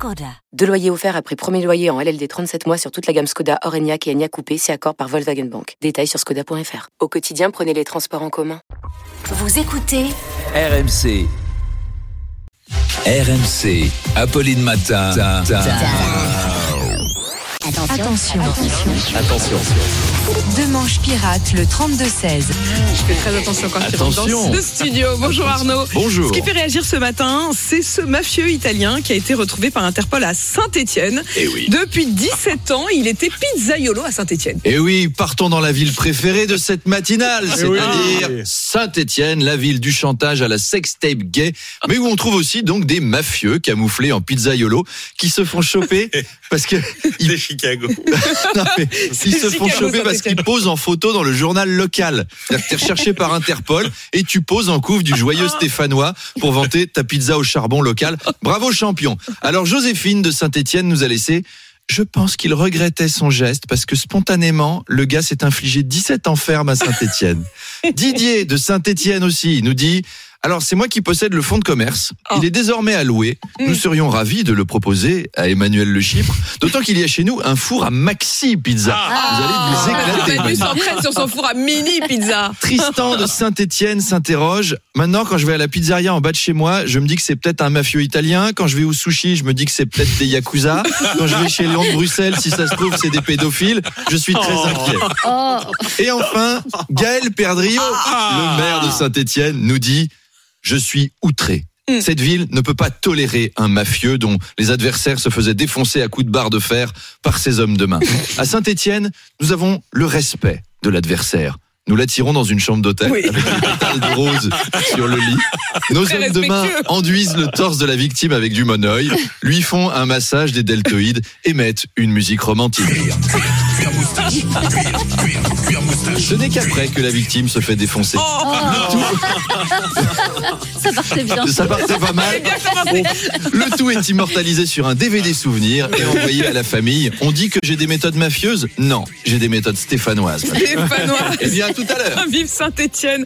Skoda. Deux loyers offerts après premier loyer en LLD 37 mois sur toute la gamme Skoda, Orenia et Enya Coupé, c'est accord par Volkswagen Bank. Détails sur skoda.fr. Au quotidien, prenez les transports en commun. Vous écoutez RMC. RMC. Apolline Matin. Attention. Attention. Deux manches pirates, le 32-16. Je fais très attention quand je rentre Attention. dans ce studio. Bonjour Arnaud. Bonjour. Ce qui fait réagir ce matin, c'est ce mafieux italien qui a été retrouvé par Interpol à Saint-Étienne. Eh oui. Depuis 17 ans, il était pizzaiolo à Saint-Étienne. Et oui, partons dans la ville préférée de cette matinale, c'est-à-dire Saint-Étienne, la ville du chantage à la sextape gay, mais où on trouve aussi donc des mafieux camouflés en pizzaiolo qui se font choper parce que ils, Chicago. non, mais ils se font Chicago, choper parce qu'ils posent en photo dans le journal local. C'est-à-dire que t'es recherché par Interpol et tu poses en couve du joyeux Stéphanois pour vanter ta pizza au charbon local. Bravo champion. Alors Joséphine de Saint-Étienne nous a laissé je pense qu'il regrettait son geste parce que spontanément, le gars s'est infligé 17 enfermes à Saint-Étienne. Didier de Saint-Étienne aussi nous dit alors, c'est moi qui possède le fonds de commerce. Oh. Il est désormais alloué. Nous serions ravis de le proposer à Emmanuel Le Chypre. D'autant qu'il y a chez nous un four à maxi pizza. vous allez vous éclater. Manu s'entraîne sur son four à mini pizza. Tristan de Saint-Étienne s'interroge. Maintenant, quand je vais à la pizzeria en bas de chez moi, je me dis que c'est peut-être un mafieux italien. Quand je vais au sushi, je me dis que c'est peut-être des yakuza. Quand je vais chez Léon de Bruxelles, si ça se trouve, c'est des pédophiles. Je suis très inquiet. Et enfin, Gaël Perdriau, le maire de Saint-Étienne, nous dit Je suis outré. Cette ville ne peut pas tolérer un mafieux dont les adversaires se faisaient défoncer à coups de barre de fer par ses hommes de main. À Saint-Étienne, nous avons le respect de l'adversaire. Nous l'attirons dans une chambre d'hôtel Oui. avec une pétale de rose sur le lit. Nos Très hommes de main enduisent le torse de la victime avec du monoeil, lui font un massage des deltoïdes et mettent une musique romantique. Ce n'est qu'après que la victime se fait défoncer. Ça partait bien. Ça partait pas mal. Commencé. Le tout est immortalisé sur un DVD souvenir et envoyé à la famille. On dit que j'ai des méthodes mafieuses? Non, j'ai des méthodes stéphanoises. Stéphanois. Eh bien, à Vive Saint-Étienne.